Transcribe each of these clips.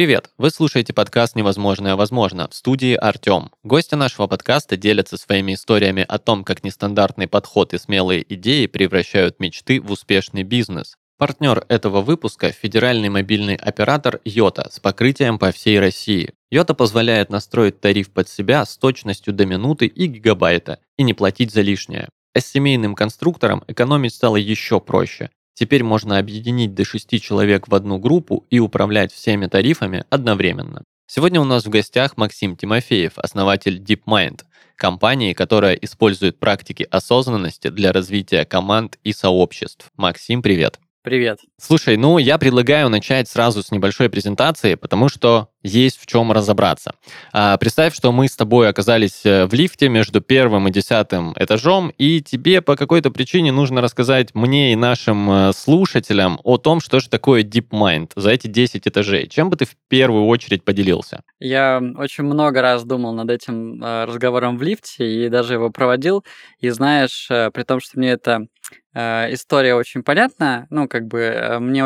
Привет! Вы слушаете подкаст «Невозможное возможно» в студии Артем. Гости нашего подкаста делятся своими историями о том, как нестандартный подход и смелые идеи превращают мечты в успешный бизнес. Партнер этого выпуска – федеральный мобильный оператор Йота с покрытием по всей России. Йота позволяет настроить тариф под себя с точностью до минуты и гигабайта и не платить за лишнее. А с семейным конструктором экономить стало еще проще. Теперь можно объединить до 6 человек в одну группу и управлять всеми тарифами одновременно. Сегодня у нас в гостях Максим Тимофеев, основатель DeepMind, компании, которая использует практики осознанности для развития команд и сообществ. Максим, привет. Привет. Слушай, ну я предлагаю начать сразу с небольшой презентации, потому что есть в чем разобраться. А, представь, что мы с тобой оказались э, в лифте между первым и десятым этажом, и тебе по какой-то причине нужно рассказать мне и нашим э, слушателям о том, что же такое DeepMind за эти 10 этажей. Чем бы ты в первую очередь поделился? Я очень много раз думал над этим э, разговором в лифте и даже его проводил. И знаешь, при том, что мне эта история очень понятна, ну, как бы мне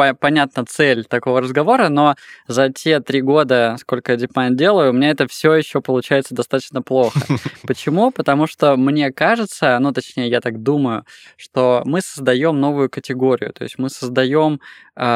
очень-очень понятна цель такого разговора, но за те три года, сколько я DeepMind делаю, у меня это все еще получается достаточно плохо. Почему? Потому что мне кажется, ну точнее я так думаю, что мы создаем новую категорию, то есть мы создаем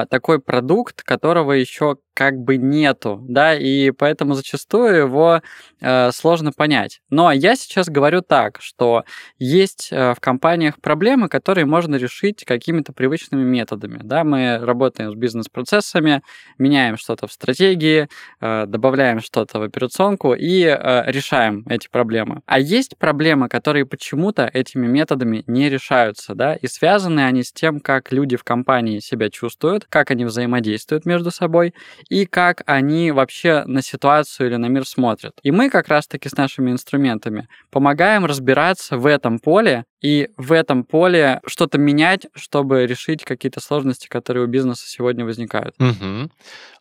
такой продукт, которого еще как бы нету, да, и поэтому зачастую его э, сложно понять. Но я сейчас говорю так, что есть э, в компаниях проблемы, которые можно решить какими-то привычными методами, да, мы работаем с бизнес-процессами, меняем что-то в стратегии, э, добавляем что-то в операционку и э, решаем эти проблемы. А есть проблемы, которые почему-то этими методами не решаются, да, и связаны они с тем, как люди в компании себя чувствуют, как они взаимодействуют между собой, и как они вообще на ситуацию или на мир смотрят. И мы как раз-таки с нашими инструментами помогаем разбираться в этом поле и в этом поле что-то менять, чтобы решить какие-то сложности, которые у бизнеса сегодня возникают. Угу.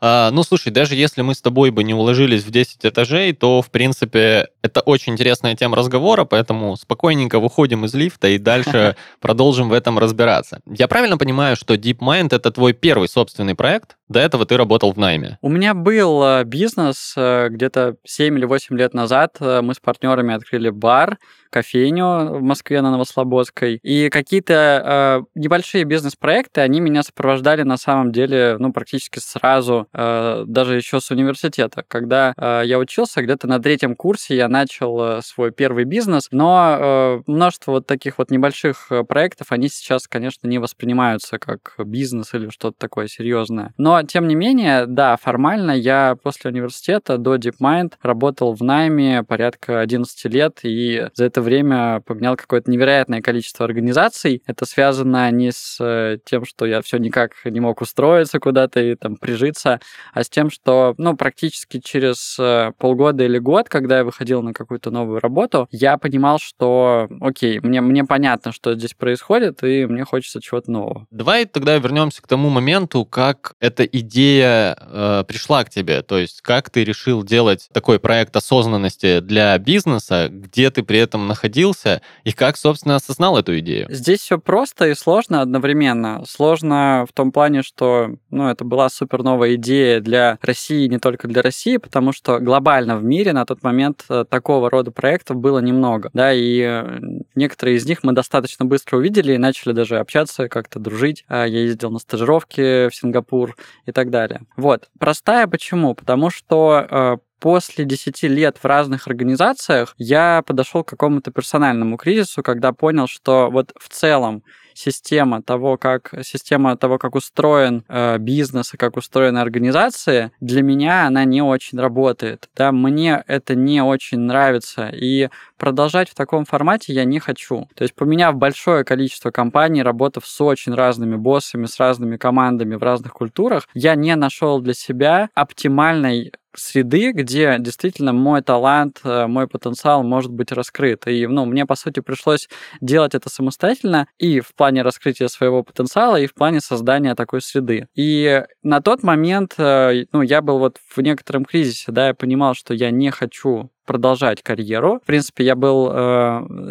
А, ну, слушай, даже если мы с тобой бы не уложились в 10 этажей, то, в принципе, это очень интересная тема разговора, поэтому спокойненько выходим из лифта и дальше продолжим в этом разбираться. Я правильно понимаю, что DeepMind — это твой первый собственный проект? До этого ты работал в найме. У меня был э, бизнес э, где-то 7 или 8 лет назад. Э, мы с партнерами открыли бар, кофейню в Москве на Новослободской. И какие-то э, небольшие бизнес-проекты, они меня сопровождали на самом деле, ну, практически сразу, э, даже еще с университета. Когда э, я учился, где-то на третьем курсе я начал свой первый бизнес, но э, множество вот таких вот небольших проектов, они сейчас, конечно, не воспринимаются как бизнес или что-то такое серьезное. Но, тем не менее, да, формально я после университета до DeepMind работал в найме порядка 11 лет, и за это время поменял какое-то невероятное количество организаций. Это связано не с э, тем, что я все никак не мог устроиться куда-то и там прижиться, а с тем, что, ну, практически через э, полгода или год, когда я выходил на какую-то новую работу, я понимал, что, окей, мне, мне понятно, что здесь происходит, и мне хочется чего-то нового. Давай тогда вернемся к тому моменту, как эта идея э, пришла к тебе, то есть как ты решил делать такой проект осознанности для бизнеса, где ты при этом находился и как, собственно, осознал эту идею? Здесь все просто и сложно одновременно. Сложно в том плане, что ну, это была супер новая идея для России, не только для России, потому что глобально в мире на тот момент э, такого рода проектов было немного. Да, и э, некоторые из них мы достаточно быстро увидели и начали даже общаться, как-то дружить. А, я ездил на стажировки в Сингапур и так далее. Вот. Простая почему? Потому что э, после 10 лет в разных организациях я подошел к какому-то персональному кризису, когда понял, что вот в целом система того, как система того, как устроен э, бизнес и как устроены организации, для меня она не очень работает. Да, мне это не очень нравится, и продолжать в таком формате я не хочу. То есть, поменяв большое количество компаний, работав с очень разными боссами, с разными командами в разных культурах, я не нашел для себя оптимальной среды, где действительно мой талант, э, мой потенциал может быть раскрыт. И, ну, мне, по сути, пришлось делать это самостоятельно и в плане раскрытия своего потенциала, и в плане создания такой среды. И на тот момент, э, ну, я был вот в некотором кризисе, да, я понимал, что я не хочу продолжать карьеру. В принципе, я был э,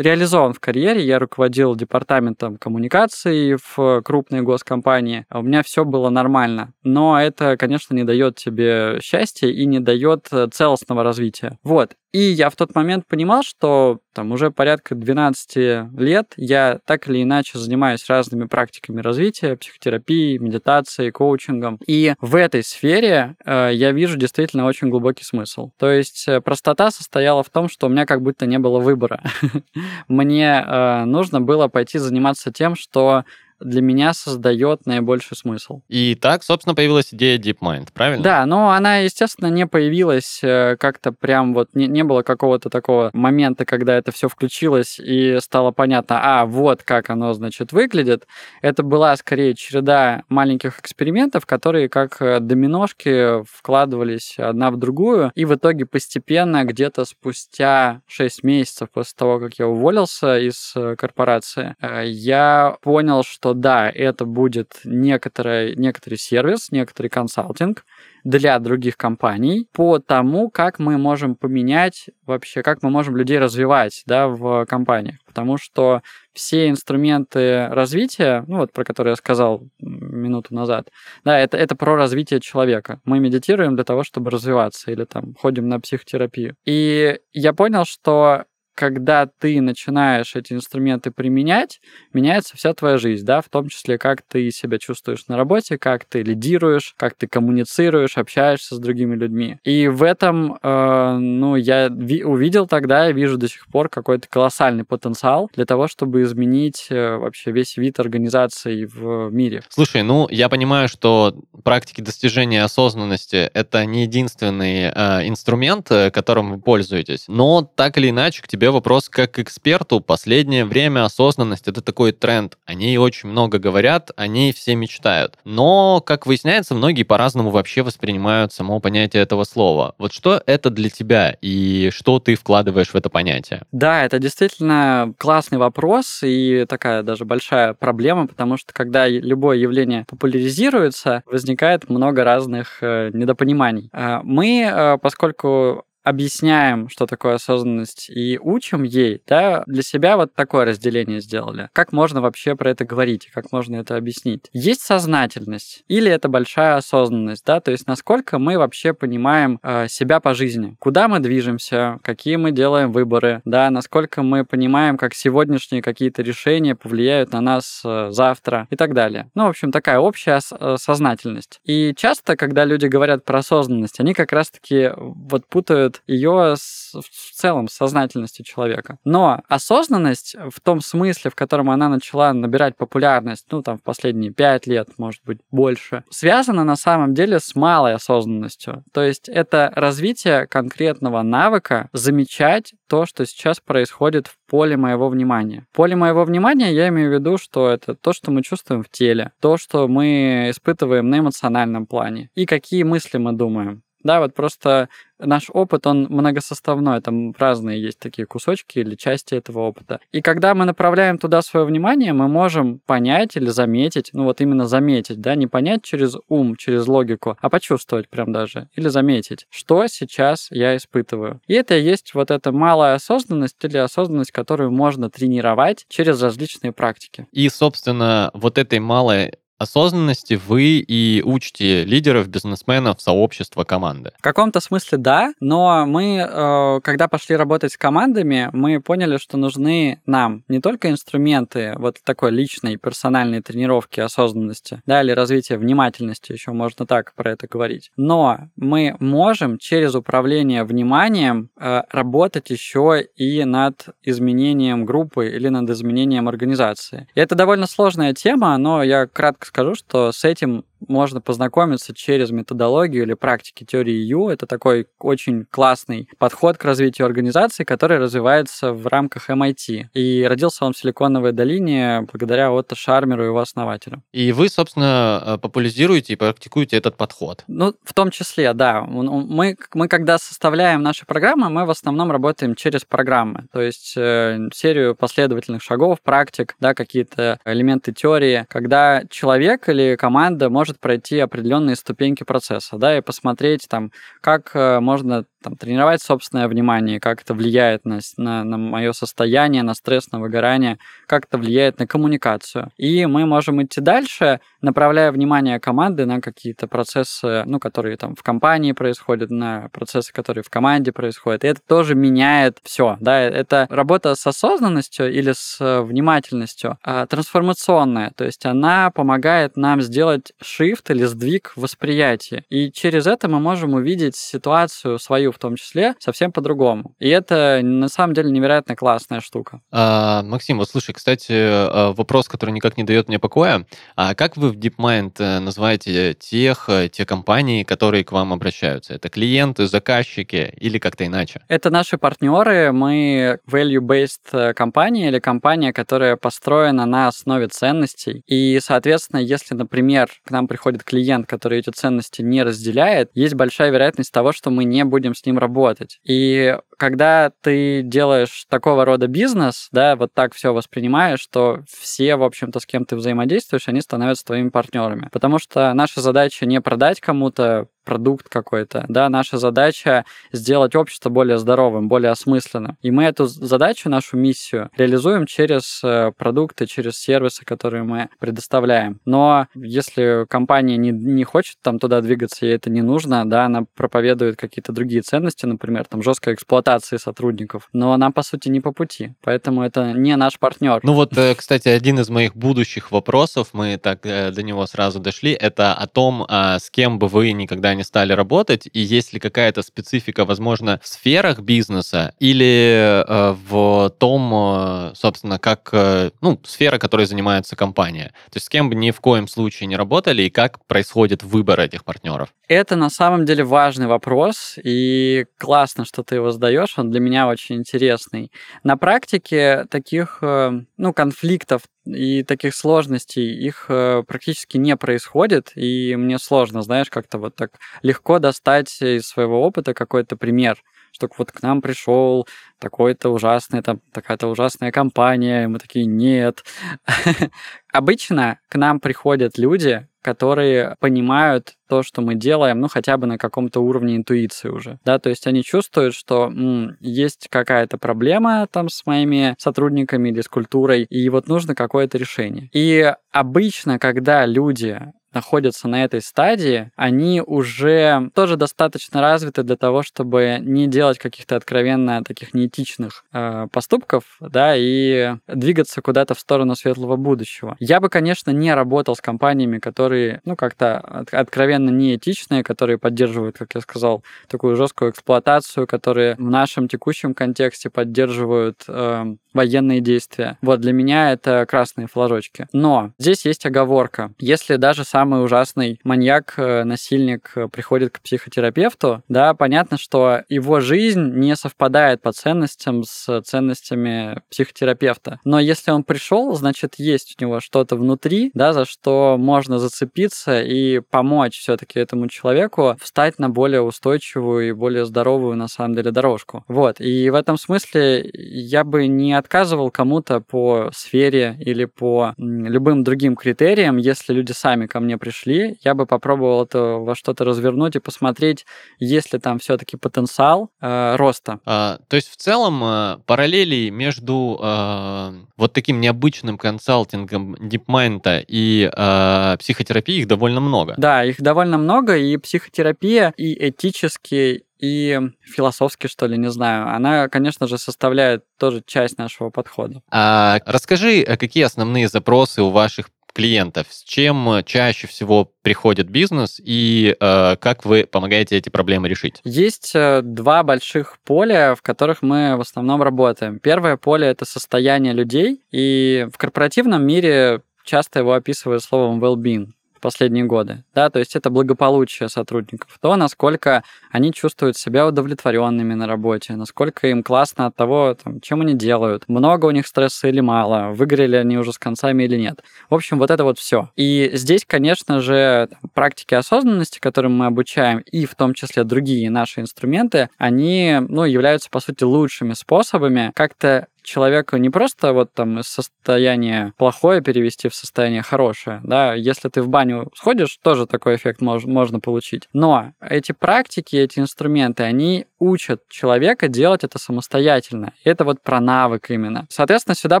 реализован в карьере, я руководил департаментом коммуникации в крупной госкомпании. У меня все было нормально. Но это, конечно, не дает тебе счастья и не дает э, целостного развития. Вот. И я в тот момент понимал, что там уже порядка 12 лет я так или иначе занимаюсь разными практиками развития, психотерапией, медитацией, коучингом. И в этой сфере э, я вижу действительно очень глубокий смысл. То есть э, простота состояла в том, что у меня как будто не было выбора. Мне э, нужно было пойти заниматься тем, что для меня создает наибольший смысл. И так, собственно, появилась идея DeepMind, правильно? Да, но она, естественно, не появилась э, как-то прям вот, не, не было какого-то такого момента, когда это все включилось и стало понятно, а, вот как оно, значит, выглядит. Это была скорее череда маленьких экспериментов, которые как э, доминошки вкладывались одна в другую, и в итоге постепенно где-то спустя 6 месяцев после того, как я уволился из э, корпорации, я понял, что что да, это будет некоторый, некоторый сервис, некоторый консалтинг для других компаний по тому, как мы можем поменять вообще, как мы можем людей развивать да, в компаниях. Потому что все инструменты развития, ну вот про которые я сказал минуту назад, да, это, это про развитие человека. Мы медитируем для того, чтобы развиваться, или там ходим на психотерапию. И я понял, что когда ты начинаешь эти инструменты применять, меняется вся твоя жизнь, да, в том числе, как ты себя чувствуешь на работе, как ты лидируешь, как ты коммуницируешь, общаешься с другими людьми. И в этом, э, ну, я ви- увидел тогда и вижу до сих пор какой-то колоссальный потенциал для того, чтобы изменить э, вообще весь вид организации в мире. Слушай, ну, я понимаю, что практики достижения осознанности — это не единственный э, инструмент, э, которым вы пользуетесь, но так или иначе к тебе вопрос как эксперту. Последнее время осознанность — это такой тренд. О ней очень много говорят, о ней все мечтают. Но, как выясняется, многие по-разному вообще воспринимают само понятие этого слова. Вот что это для тебя и что ты вкладываешь в это понятие? Да, это действительно классный вопрос и такая даже большая проблема, потому что когда любое явление популяризируется, возникает много разных э, недопониманий. А мы, э, поскольку объясняем, что такое осознанность, и учим ей, да, для себя вот такое разделение сделали. Как можно вообще про это говорить, как можно это объяснить? Есть сознательность или это большая осознанность, да, то есть насколько мы вообще понимаем э, себя по жизни, куда мы движемся, какие мы делаем выборы, да, насколько мы понимаем, как сегодняшние какие-то решения повлияют на нас э, завтра и так далее. Ну, в общем, такая общая э, сознательность. И часто, когда люди говорят про осознанность, они как раз-таки вот путают делает ее с, в целом с сознательностью человека. Но осознанность в том смысле, в котором она начала набирать популярность, ну, там, в последние пять лет, может быть, больше, связана на самом деле с малой осознанностью. То есть это развитие конкретного навыка замечать то, что сейчас происходит в поле моего внимания. Поле моего внимания я имею в виду, что это то, что мы чувствуем в теле, то, что мы испытываем на эмоциональном плане и какие мысли мы думаем. Да, вот просто наш опыт, он многосоставной, там разные есть такие кусочки или части этого опыта. И когда мы направляем туда свое внимание, мы можем понять или заметить, ну вот именно заметить, да, не понять через ум, через логику, а почувствовать прям даже, или заметить, что сейчас я испытываю. И это и есть вот эта малая осознанность или осознанность, которую можно тренировать через различные практики. И, собственно, вот этой малой осознанности вы и учите лидеров, бизнесменов, сообщества, команды? В каком-то смысле да, но мы, э, когда пошли работать с командами, мы поняли, что нужны нам не только инструменты вот такой личной, персональной тренировки осознанности, да, или развития внимательности, еще можно так про это говорить, но мы можем через управление вниманием э, работать еще и над изменением группы или над изменением организации. И это довольно сложная тема, но я кратко скажу, что с этим можно познакомиться через методологию или практики теории Ю. Это такой очень классный подход к развитию организации, который развивается в рамках MIT. И родился он в Силиконовой долине благодаря Отто Шармеру, его основателю. И вы, собственно, э, популяризируете и практикуете этот подход? Ну, в том числе, да. Мы, мы когда составляем наши программы, мы в основном работаем через программы. То есть э, серию последовательных шагов, практик, да, какие-то элементы теории, когда человек или команда может может пройти определенные ступеньки процесса, да, и посмотреть там, как э, можно там, тренировать собственное внимание, как это влияет на, на, на мое состояние, на стресс, на выгорание, как это влияет на коммуникацию. И мы можем идти дальше, направляя внимание команды на какие-то процессы, ну, которые там в компании происходят, на процессы, которые в команде происходят. И это тоже меняет все, да, это работа с осознанностью или с э, внимательностью а, трансформационная, то есть она помогает нам сделать shift или сдвиг в восприятии. И через это мы можем увидеть ситуацию свою в том числе, совсем по-другому. И это на самом деле невероятно классная штука. А, Максим, вот слушай, кстати, э, вопрос, который никак не дает мне покоя. А как вы в DeepMind э, называете тех, э, те компании, которые к вам обращаются? Это клиенты, заказчики или как-то иначе? Это наши партнеры. Мы value-based компания или компания, которая построена на основе ценностей. И, соответственно, если, например, к нам приходит клиент, который эти ценности не разделяет, есть большая вероятность того, что мы не будем с ним работать. И когда ты делаешь такого рода бизнес, да, вот так все воспринимаешь, что все, в общем-то, с кем ты взаимодействуешь, они становятся твоими партнерами. Потому что наша задача не продать кому-то продукт какой-то, да, наша задача сделать общество более здоровым, более осмысленным. И мы эту задачу, нашу миссию реализуем через э, продукты, через сервисы, которые мы предоставляем. Но если компания не, не хочет там туда двигаться, ей это не нужно, да, она проповедует какие-то другие ценности, например, там жесткая эксплуатация сотрудников, но она, по сути, не по пути. Поэтому это не наш партнер. Ну вот, э, кстати, один из моих будущих вопросов, мы так э, до него сразу дошли, это о том, а, с кем бы вы никогда они стали работать, и есть ли какая-то специфика, возможно, в сферах бизнеса или э, в том, э, собственно, как, э, ну, сфера, которой занимается компания. То есть с кем бы ни в коем случае не работали, и как происходит выбор этих партнеров? Это на самом деле важный вопрос, и классно, что ты его задаешь, он для меня очень интересный. На практике таких, э, ну, конфликтов и таких сложностей их э, практически не происходит, и мне сложно, знаешь, как-то вот так легко достать из своего опыта какой-то пример, что вот к нам пришел такой-то ужасный, там, такая-то ужасная компания, и мы такие, нет. Обычно к нам приходят люди, которые понимают то, что мы делаем, ну, хотя бы на каком-то уровне интуиции уже, да, то есть они чувствуют, что м, есть какая-то проблема там с моими сотрудниками или с культурой, и вот нужно какое-то решение. И обычно, когда люди находятся на этой стадии, они уже тоже достаточно развиты для того, чтобы не делать каких-то откровенно таких неэтичных э, поступков, да, и двигаться куда-то в сторону светлого будущего. Я бы, конечно, не работал с компаниями, которые, ну, как-то откровенно неэтичные, которые поддерживают, как я сказал, такую жесткую эксплуатацию, которые в нашем текущем контексте поддерживают э, военные действия. Вот для меня это красные флажочки. Но здесь есть оговорка. Если даже самый ужасный маньяк, э, насильник э, приходит к психотерапевту, да, понятно, что его жизнь не совпадает по ценностям с ценностями психотерапевта. Но если он пришел, значит, есть у него что-то внутри, да, за что можно зацепиться и помочь все-таки этому человеку встать на более устойчивую и более здоровую, на самом деле, дорожку. Вот. И в этом смысле я бы не отказывал кому-то по сфере или по любым другим критериям, если люди сами ко мне пришли, я бы попробовал это во что-то развернуть и посмотреть, есть ли там все-таки потенциал э, роста. А, то есть в целом э, параллелей между э, вот таким необычным консалтингом DeepMind и э, психотерапией их довольно много. Да, их довольно много, и психотерапия, и этические и философски, что ли, не знаю. Она, конечно же, составляет тоже часть нашего подхода. А расскажи, э, какие основные запросы у ваших клиентов, с чем чаще всего приходит бизнес и э, как вы помогаете эти проблемы решить? Есть э, два больших поля, в которых мы в основном работаем. Первое поле это состояние людей, и в корпоративном мире часто его описывают словом well-being последние годы, да, то есть это благополучие сотрудников, то, насколько они чувствуют себя удовлетворенными на работе, насколько им классно от того, там, чем они делают, много у них стресса или мало, выгорели они уже с концами или нет. В общем, вот это вот все. И здесь, конечно же, практики осознанности, которым мы обучаем, и в том числе другие наши инструменты, они, ну, являются, по сути, лучшими способами как-то человека не просто вот там из состояния плохое перевести в состояние хорошее, да, если ты в баню сходишь, тоже такой эффект мож, можно получить. Но эти практики, эти инструменты, они учат человека делать это самостоятельно. Это вот про навык именно. Соответственно, сюда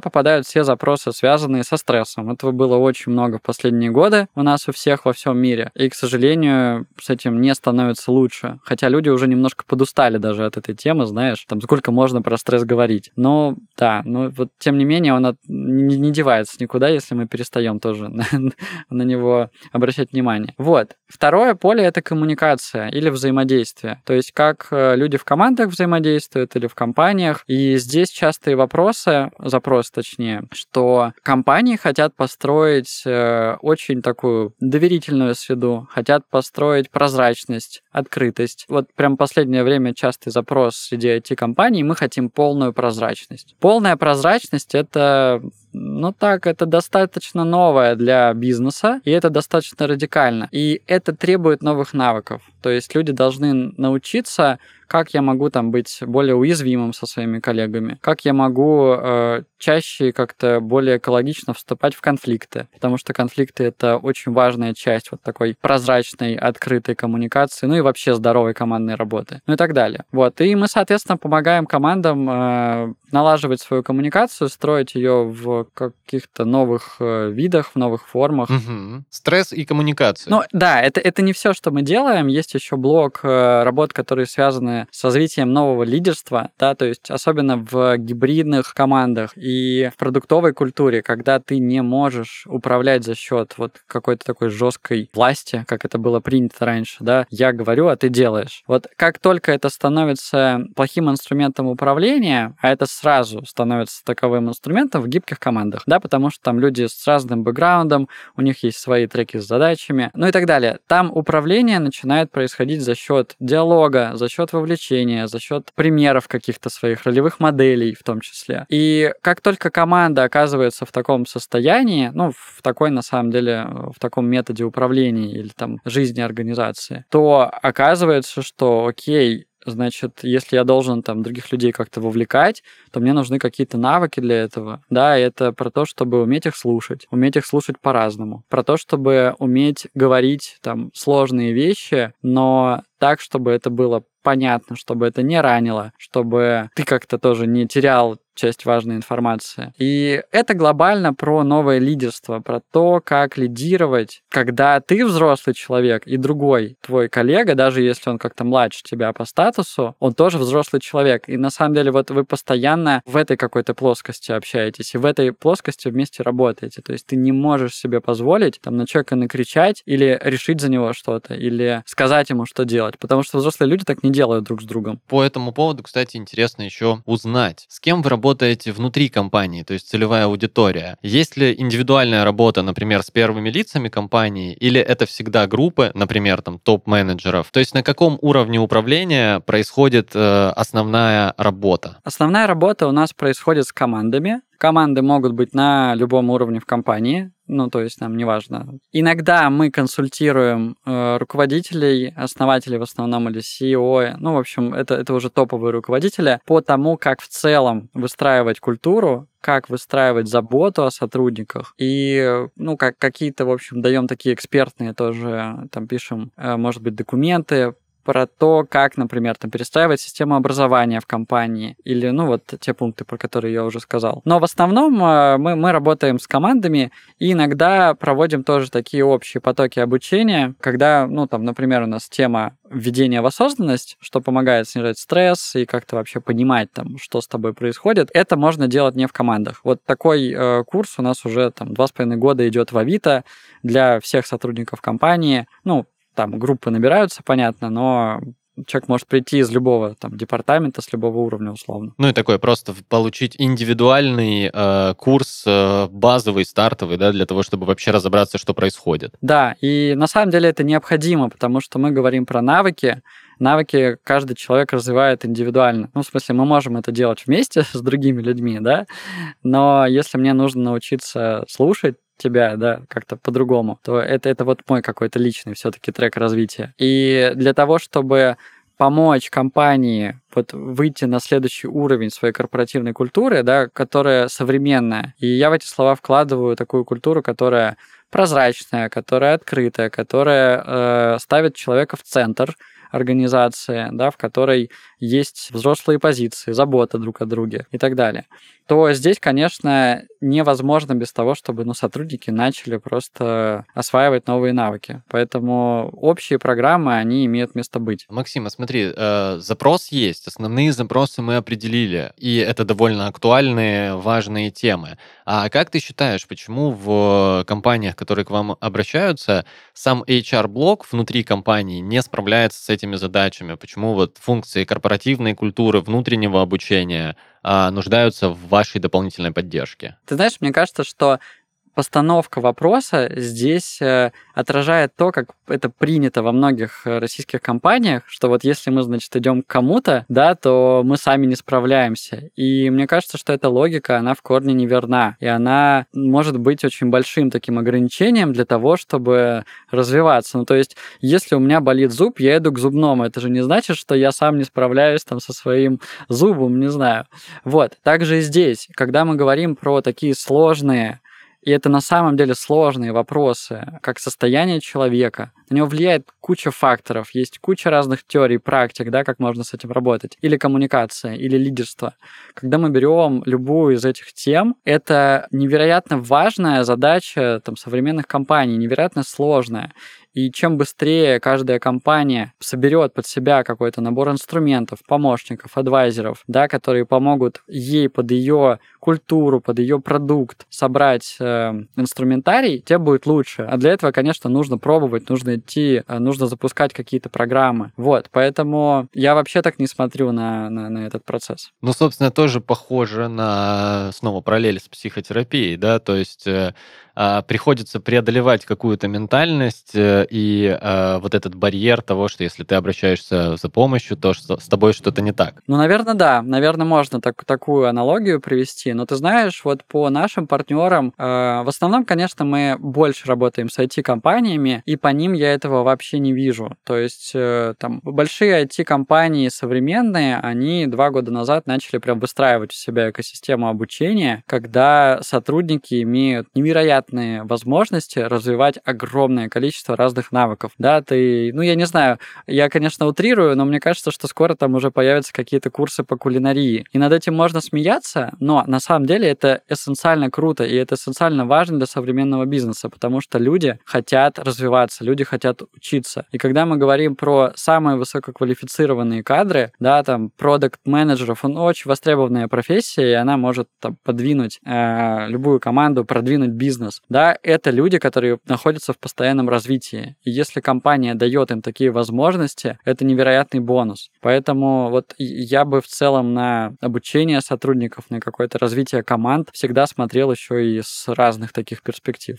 попадают все запросы, связанные со стрессом. Этого было очень много в последние годы у нас у всех во всем мире. И, к сожалению, с этим не становится лучше. Хотя люди уже немножко подустали даже от этой темы, знаешь, там сколько можно про стресс говорить. Но да, но вот тем не менее он от, не, не девается никуда, если мы перестаем тоже на, на него обращать внимание. Вот. Второе поле — это коммуникация или взаимодействие. То есть как э, люди в командах взаимодействуют или в компаниях. И здесь частые вопросы, запрос точнее, что компании хотят построить э, очень такую доверительную среду, хотят построить прозрачность, открытость. Вот прям последнее время частый запрос среди IT-компаний, мы хотим полную прозрачность. Полная прозрачность — это ну так, это достаточно новое для бизнеса, и это достаточно радикально. И это требует новых навыков. То есть люди должны научиться как я могу там быть более уязвимым со своими коллегами, как я могу э, чаще как-то более экологично вступать в конфликты, потому что конфликты это очень важная часть вот такой прозрачной, открытой коммуникации, ну и вообще здоровой командной работы, ну и так далее. Вот, и мы, соответственно, помогаем командам э, налаживать свою коммуникацию, строить ее в каких-то новых э, видах, в новых формах. Угу. Стресс и коммуникация. Ну да, это, это не все, что мы делаем. Есть еще блок э, работ, которые связаны с развитием нового лидерства, да, то есть особенно в гибридных командах и в продуктовой культуре, когда ты не можешь управлять за счет вот какой-то такой жесткой власти, как это было принято раньше, да, я говорю, а ты делаешь. Вот как только это становится плохим инструментом управления, а это сразу становится таковым инструментом в гибких командах, да, потому что там люди с разным бэкграундом, у них есть свои треки с задачами, ну и так далее. Там управление начинает происходить за счет диалога, за счет вовлечения вовлечения, за счет примеров каких-то своих ролевых моделей в том числе. И как только команда оказывается в таком состоянии, ну, в такой, на самом деле, в таком методе управления или там жизни организации, то оказывается, что, окей, Значит, если я должен там других людей как-то вовлекать, то мне нужны какие-то навыки для этого. Да, это про то, чтобы уметь их слушать, уметь их слушать по-разному. Про то, чтобы уметь говорить там сложные вещи, но так, чтобы это было понятно, чтобы это не ранило, чтобы ты как-то тоже не терял часть важной информации. И это глобально про новое лидерство, про то, как лидировать, когда ты взрослый человек и другой твой коллега, даже если он как-то младше тебя по статусу, он тоже взрослый человек. И на самом деле вот вы постоянно в этой какой-то плоскости общаетесь, и в этой плоскости вместе работаете. То есть ты не можешь себе позволить там на человека накричать или решить за него что-то, или сказать ему, что делать, потому что взрослые люди так не делают друг с другом. По этому поводу, кстати, интересно еще узнать, с кем вы работаете работаете внутри компании, то есть целевая аудитория. Есть ли индивидуальная работа, например, с первыми лицами компании, или это всегда группы, например, там топ-менеджеров? То есть на каком уровне управления происходит э, основная работа? Основная работа у нас происходит с командами, Команды могут быть на любом уровне в компании, ну, то есть нам неважно. Иногда мы консультируем э, руководителей, основателей в основном или CEO, ну, в общем, это, это уже топовые руководители, по тому, как в целом выстраивать культуру, как выстраивать заботу о сотрудниках и, ну, как какие-то, в общем, даем такие экспертные тоже, там пишем, э, может быть, документы про то, как, например, там, перестраивать систему образования в компании, или, ну, вот те пункты, про которые я уже сказал. Но в основном э, мы, мы работаем с командами и иногда проводим тоже такие общие потоки обучения, когда, ну, там, например, у нас тема введения в осознанность, что помогает снижать стресс и как-то вообще понимать, там, что с тобой происходит, это можно делать не в командах. Вот такой э, курс у нас уже там два с половиной года идет в Авито для всех сотрудников компании. Ну, там группы набираются, понятно, но человек может прийти из любого там департамента, с любого уровня условно. Ну и такое просто получить индивидуальный э, курс э, базовый, стартовый, да, для того, чтобы вообще разобраться, что происходит. Да, и на самом деле это необходимо, потому что мы говорим про навыки, навыки каждый человек развивает индивидуально. Ну, в смысле, мы можем это делать вместе с другими людьми, да, но если мне нужно научиться слушать, тебя, да, как-то по-другому, то это, это вот мой какой-то личный все-таки трек развития. И для того, чтобы помочь компании вот выйти на следующий уровень своей корпоративной культуры, да, которая современная. И я в эти слова вкладываю такую культуру, которая прозрачная, которая открытая, которая э, ставит человека в центр, организации, да, в которой есть взрослые позиции, забота друг о друге и так далее, то здесь, конечно, невозможно без того, чтобы ну, сотрудники начали просто осваивать новые навыки. Поэтому общие программы, они имеют место быть. Максим, а смотри, э, запрос есть, основные запросы мы определили, и это довольно актуальные, важные темы. А как ты считаешь, почему в компаниях, которые к вам обращаются, сам HR-блок внутри компании не справляется с этими задачами? Почему вот функции корпоративной культуры, внутреннего обучения а, нуждаются в вашей дополнительной поддержке? Ты знаешь, мне кажется, что постановка вопроса здесь э, отражает то, как это принято во многих э, российских компаниях, что вот если мы, значит, идем к кому-то, да, то мы сами не справляемся. И мне кажется, что эта логика, она в корне неверна. И она может быть очень большим таким ограничением для того, чтобы развиваться. Ну, то есть, если у меня болит зуб, я иду к зубному. Это же не значит, что я сам не справляюсь там со своим зубом, не знаю. Вот. Также и здесь, когда мы говорим про такие сложные и это на самом деле сложные вопросы, как состояние человека. На него влияет куча факторов, есть куча разных теорий, практик, да, как можно с этим работать. Или коммуникация, или лидерство. Когда мы берем любую из этих тем, это невероятно важная задача там, современных компаний, невероятно сложная. И чем быстрее каждая компания соберет под себя какой-то набор инструментов, помощников, адвайзеров, да, которые помогут ей под ее культуру, под ее продукт собрать э, инструментарий, тем будет лучше. А для этого, конечно, нужно пробовать, нужно идти, э, нужно запускать какие-то программы. Вот, поэтому я вообще так не смотрю на, на, на этот процесс. Ну, собственно, тоже похоже на, снова, параллель с психотерапией, да, то есть э, а, приходится преодолевать какую-то ментальность э, и э, вот этот барьер того, что если ты обращаешься за помощью, то что с тобой что-то не так. Ну, наверное, да. Наверное, можно так, такую аналогию привести. Но ты знаешь, вот по нашим партнерам, э, в основном, конечно, мы больше работаем с IT-компаниями, и по ним я этого вообще не вижу. То есть там большие IT-компании современные, они два года назад начали прям выстраивать у себя экосистему обучения, когда сотрудники имеют невероятные возможности развивать огромное количество разных навыков. Да, ты, ну, я не знаю, я, конечно, утрирую, но мне кажется, что скоро там уже появятся какие-то курсы по кулинарии. И над этим можно смеяться, но на самом деле это эссенциально круто, и это эссенциально важно для современного бизнеса, потому что люди хотят развиваться, люди хотят учиться. И когда мы говорим про самые высококвалифицированные кадры, да, там, продукт менеджеров он очень востребованная профессия, и она может там, подвинуть э, любую команду, продвинуть бизнес да, это люди, которые находятся в постоянном развитии. И если компания дает им такие возможности, это невероятный бонус. Поэтому вот я бы в целом на обучение сотрудников, на какое-то развитие команд всегда смотрел еще и с разных таких перспектив.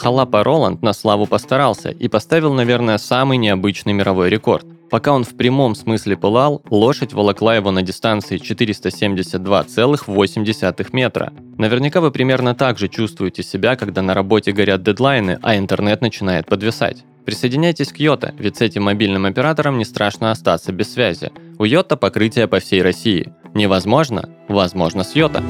Халапа Роланд на славу постарался и поставил, наверное, самый необычный мировой рекорд – Пока он в прямом смысле пылал, лошадь волокла его на дистанции 472,8 метра. Наверняка вы примерно так же чувствуете себя, когда на работе горят дедлайны, а интернет начинает подвисать. Присоединяйтесь к Йота, ведь с этим мобильным оператором не страшно остаться без связи. У Йота покрытие по всей России. Невозможно? Возможно с Йота.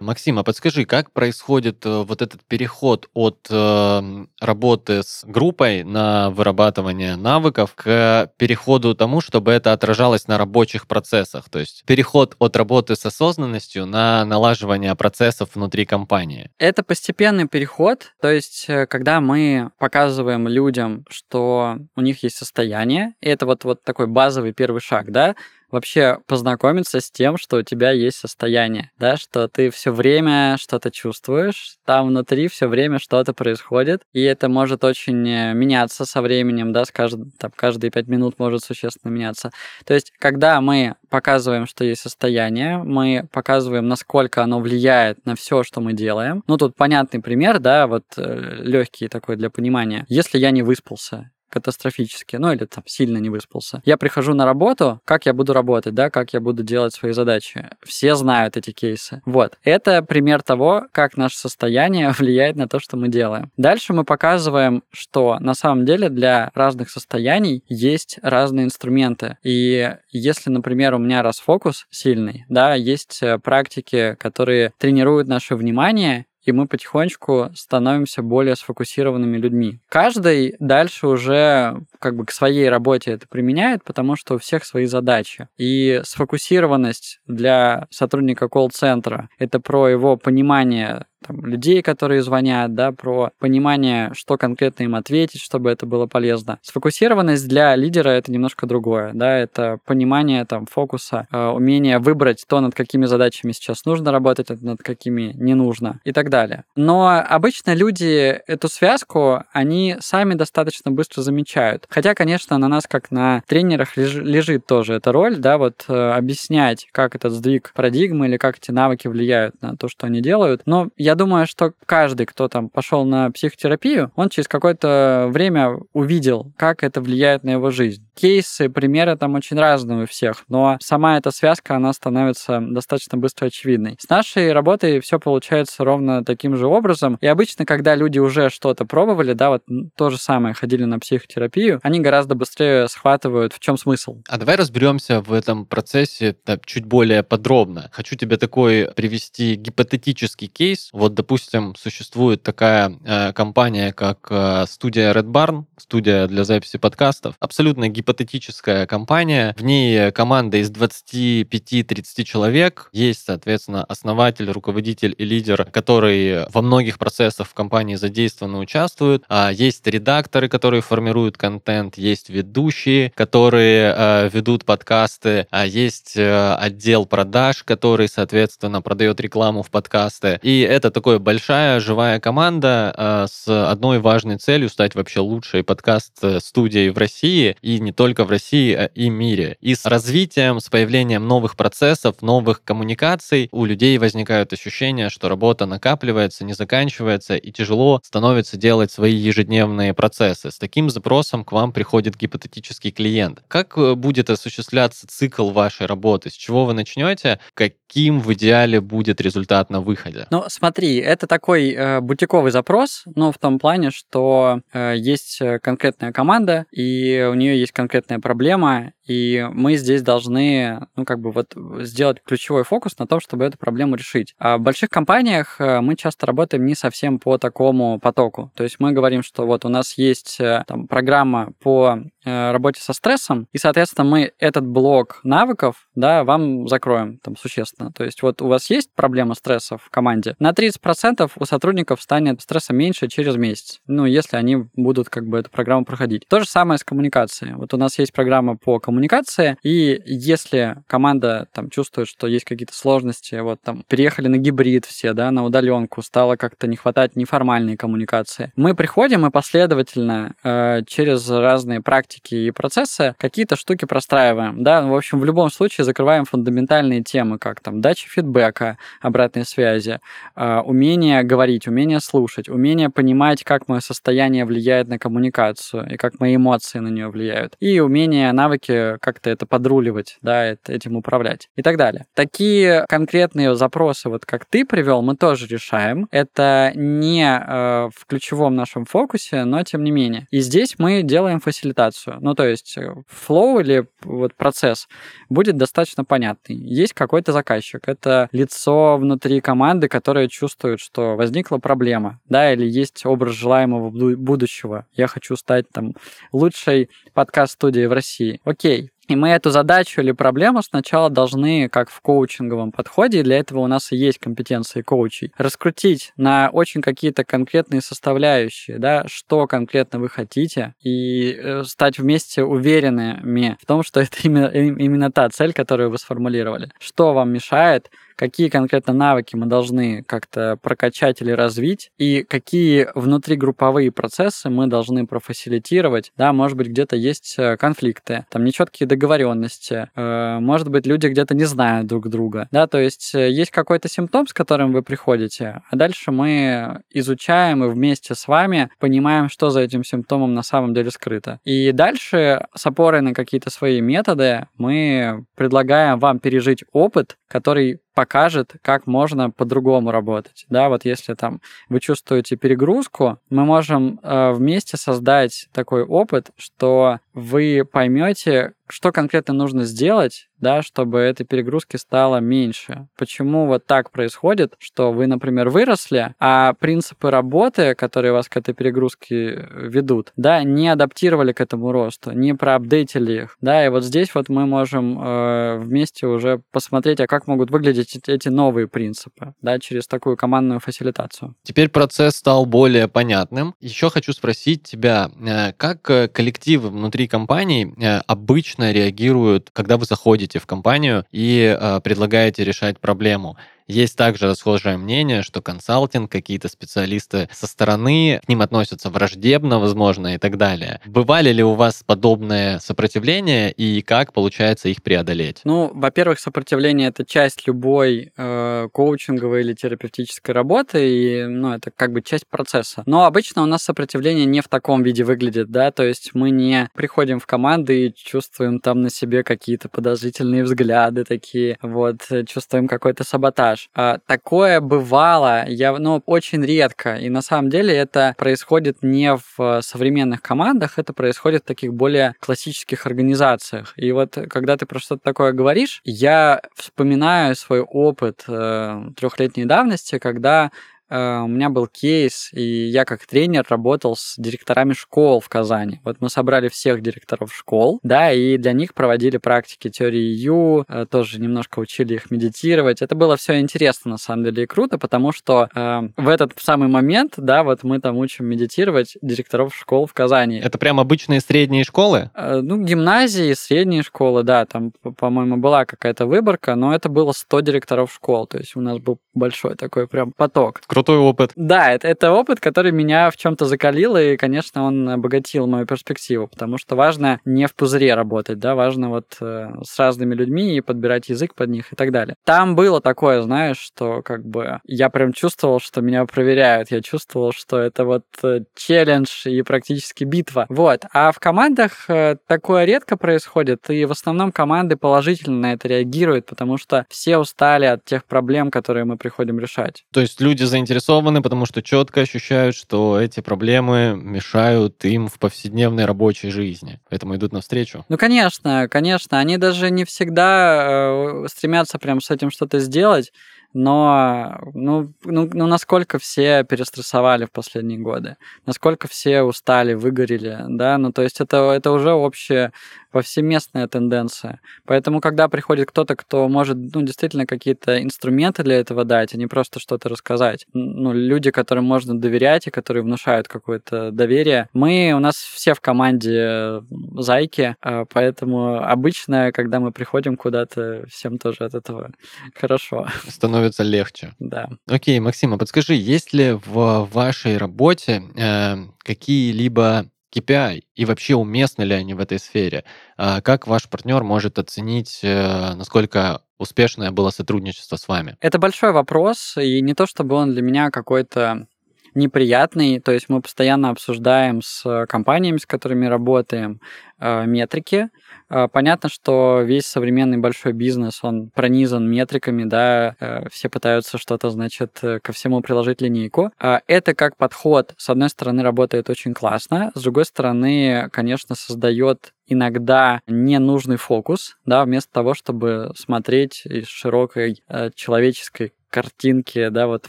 Максим, а подскажи, как происходит э, вот этот переход от э, работы с группой на вырабатывание навыков к переходу тому, чтобы это отражалось на рабочих процессах? То есть переход от работы с осознанностью на налаживание процессов внутри компании. Это постепенный переход, то есть э, когда мы показываем людям, что у них есть состояние, и это вот, вот такой базовый первый шаг, да, вообще познакомиться с тем, что у тебя есть состояние, да, что ты все время что-то чувствуешь, там внутри все время что-то происходит, и это может очень э, меняться со временем, да, с кажд... там, каждые пять минут может существенно меняться. То есть, когда мы показываем, что есть состояние, мы показываем, насколько оно влияет на все, что мы делаем. Ну, тут понятный пример, да, вот э, легкий такой для понимания. Если я не выспался, катастрофически, ну или там сильно не выспался. Я прихожу на работу, как я буду работать, да, как я буду делать свои задачи. Все знают эти кейсы. Вот. Это пример того, как наше состояние влияет на то, что мы делаем. Дальше мы показываем, что на самом деле для разных состояний есть разные инструменты. И если, например, у меня расфокус сильный, да, есть э, практики, которые тренируют наше внимание и мы потихонечку становимся более сфокусированными людьми. Каждый дальше уже как бы к своей работе это применяет, потому что у всех свои задачи. И сфокусированность для сотрудника колл-центра — это про его понимание там, людей, которые звонят, да, про понимание, что конкретно им ответить, чтобы это было полезно. Сфокусированность для лидера это немножко другое, да, это понимание там фокуса, э, умение выбрать то, над какими задачами сейчас нужно работать, а над какими не нужно и так далее. Но обычно люди эту связку, они сами достаточно быстро замечают. Хотя, конечно, на нас, как на тренерах, леж, лежит тоже эта роль, да, вот э, объяснять, как этот сдвиг парадигмы или как эти навыки влияют на то, что они делают. Но я думаю, что каждый, кто там пошел на психотерапию, он через какое-то время увидел, как это влияет на его жизнь. Кейсы, примеры там очень разные у всех, но сама эта связка, она становится достаточно быстро очевидной. С нашей работой все получается ровно таким же образом. И обычно, когда люди уже что-то пробовали, да, вот то же самое, ходили на психотерапию, они гораздо быстрее схватывают, в чем смысл. А давай разберемся в этом процессе так, чуть более подробно. Хочу тебе такой привести гипотетический кейс, вот, допустим, существует такая э, компания, как э, студия Red Barn, студия для записи подкастов. Абсолютно гипотетическая компания. В ней команда из 25-30 человек. Есть, соответственно, основатель, руководитель и лидер, который во многих процессах в компании задействованы, участвуют. А есть редакторы, которые формируют контент, есть ведущие, которые э, ведут подкасты, а есть э, отдел продаж, который, соответственно, продает рекламу в подкасты. И это такая большая живая команда э, с одной важной целью стать вообще лучшей подкаст-студией в России, и не только в России, а и мире. И с развитием, с появлением новых процессов, новых коммуникаций у людей возникают ощущения, что работа накапливается, не заканчивается, и тяжело становится делать свои ежедневные процессы. С таким запросом к вам приходит гипотетический клиент. Как э, будет осуществляться цикл вашей работы? С чего вы начнете? Каким в идеале будет результат на выходе? Ну, смотри, смотри, это такой э, бутиковый запрос, но в том плане, что э, есть э, конкретная команда, и у нее есть конкретная проблема, и мы здесь должны, ну, как бы вот сделать ключевой фокус на том, чтобы эту проблему решить. А в больших компаниях э, мы часто работаем не совсем по такому потоку. То есть мы говорим, что вот у нас есть э, там программа по работе со стрессом, и, соответственно, мы этот блок навыков, да, вам закроем там существенно. То есть вот у вас есть проблема стресса в команде, на 30% у сотрудников станет стресса меньше через месяц, ну, если они будут как бы эту программу проходить. То же самое с коммуникацией. Вот у нас есть программа по коммуникации, и если команда там чувствует, что есть какие-то сложности, вот там переехали на гибрид все, да, на удаленку, стало как-то не хватать неформальной коммуникации, мы приходим и последовательно э, через разные практики и процессы какие-то штуки простраиваем, да, в общем, в любом случае закрываем фундаментальные темы, как там дача фидбэка, обратной связи, э, умение говорить, умение слушать, умение понимать, как мое состояние влияет на коммуникацию и как мои эмоции на нее влияют, и умение, навыки как-то это подруливать, да, этим управлять и так далее. Такие конкретные запросы, вот как ты привел, мы тоже решаем. Это не э, в ключевом нашем фокусе, но тем не менее. И здесь мы делаем фасилитацию. Ну, то есть флоу э, или вот процесс будет достаточно понятный. Есть какой-то заказчик, это лицо внутри команды, которое чувствует, что возникла проблема, да, или есть образ желаемого будущего. Я хочу стать там лучшей подкаст-студией в России. Окей, и мы эту задачу или проблему сначала должны, как в коучинговом подходе, для этого у нас и есть компетенции коучей, раскрутить на очень какие-то конкретные составляющие, да, что конкретно вы хотите, и э, стать вместе уверенными в том, что это именно, именно та цель, которую вы сформулировали. Что вам мешает, какие конкретно навыки мы должны как-то прокачать или развить, и какие внутригрупповые процессы мы должны профасилитировать. Да, может быть, где-то есть э, конфликты, там нечеткие договоренности, э, может быть, люди где-то не знают друг друга. Да, то есть э, есть какой-то симптом, с которым вы приходите, а дальше мы изучаем и вместе с вами понимаем, что за этим симптомом на самом деле скрыто. И дальше с опорой на какие-то свои методы мы предлагаем вам пережить опыт, который покажет, как можно по-другому работать. Да, вот если там вы чувствуете перегрузку, мы можем э, вместе создать такой опыт, что вы поймете, что конкретно нужно сделать, да, чтобы этой перегрузки стало меньше. Почему вот так происходит, что вы, например, выросли, а принципы работы, которые вас к этой перегрузке ведут, да, не адаптировали к этому росту, не проапдейтили их, да, и вот здесь вот мы можем э, вместе уже посмотреть, а как могут выглядеть эти новые принципы, да, через такую командную фасилитацию. Теперь процесс стал более понятным. Еще хочу спросить тебя, э, как э, коллективы внутри компании э, обычно реагируют, когда вы заходите в компанию и предлагаете решать проблему? Есть также расхожее мнение, что консалтинг, какие-то специалисты со стороны к ним относятся враждебно, возможно, и так далее. Бывали ли у вас подобное сопротивление и как получается их преодолеть? Ну, во-первых, сопротивление это часть любой э, коучинговой или терапевтической работы, и ну, это как бы часть процесса. Но обычно у нас сопротивление не в таком виде выглядит, да, то есть мы не приходим в команды и чувствуем там на себе какие-то подозрительные взгляды такие, вот, чувствуем какой-то саботаж продаж. А, такое бывало, я, ну, очень редко. И на самом деле это происходит не в э, современных командах, это происходит в таких более классических организациях. И вот когда ты про что-то такое говоришь, я вспоминаю свой опыт э, трехлетней давности, когда Э, у меня был кейс, и я как тренер работал с директорами школ в Казани. Вот мы собрали всех директоров школ, да, и для них проводили практики теории Ю, э, тоже немножко учили их медитировать. Это было все интересно, на самом деле, и круто, потому что э, в этот самый момент, да, вот мы там учим медитировать директоров школ в Казани. Это прям обычные средние школы? Э, ну, гимназии, средние школы, да, там, по-моему, была какая-то выборка, но это было 100 директоров школ, то есть у нас был большой такой прям поток. Круто крутой опыт. Да, это, это опыт, который меня в чем-то закалил, и, конечно, он обогатил мою перспективу, потому что важно не в пузыре работать, да, важно вот э, с разными людьми и подбирать язык под них и так далее. Там было такое, знаешь, что как бы я прям чувствовал, что меня проверяют, я чувствовал, что это вот э, челлендж и практически битва. Вот. А в командах э, такое редко происходит, и в основном команды положительно на это реагируют, потому что все устали от тех проблем, которые мы приходим решать. То есть люди заинтересованы заинтересованы, потому что четко ощущают, что эти проблемы мешают им в повседневной рабочей жизни. Поэтому идут навстречу. Ну, конечно, конечно. Они даже не всегда э, стремятся прям с этим что-то сделать но ну, ну, ну насколько все перестрессовали в последние годы, насколько все устали, выгорели, да, ну то есть это, это уже общая повсеместная тенденция. Поэтому, когда приходит кто-то, кто может, ну, действительно какие-то инструменты для этого дать, а не просто что-то рассказать, ну, люди, которым можно доверять и которые внушают какое-то доверие, мы, у нас все в команде зайки, а поэтому обычно, когда мы приходим куда-то, всем тоже от этого хорошо. Становится становится легче. Да. Окей, Максим, а подскажи, есть ли в вашей работе э, какие-либо KPI и вообще уместны ли они в этой сфере? Э, как ваш партнер может оценить, э, насколько успешное было сотрудничество с вами? Это большой вопрос, и не то чтобы он для меня какой-то неприятный, то есть мы постоянно обсуждаем с компаниями, с которыми работаем, э, метрики, а, понятно, что весь современный большой бизнес, он пронизан метриками, да, э, все пытаются что-то, значит, э, ко всему приложить линейку. А это как подход, с одной стороны, работает очень классно, с другой стороны, конечно, создает иногда ненужный фокус, да, вместо того, чтобы смотреть из широкой э, человеческой картинки, да, вот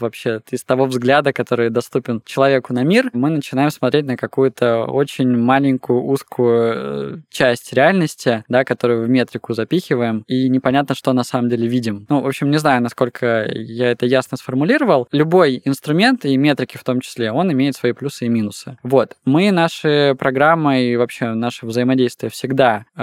вообще из того взгляда, который доступен человеку на мир, мы начинаем смотреть на какую-то очень маленькую, узкую э, часть реальности, да, которую в метрику запихиваем, и непонятно, что на самом деле видим. Ну, в общем, не знаю, насколько я это ясно сформулировал. Любой инструмент, и метрики в том числе, он имеет свои плюсы и минусы. Вот. Мы наши программы и вообще наше взаимодействие всегда э,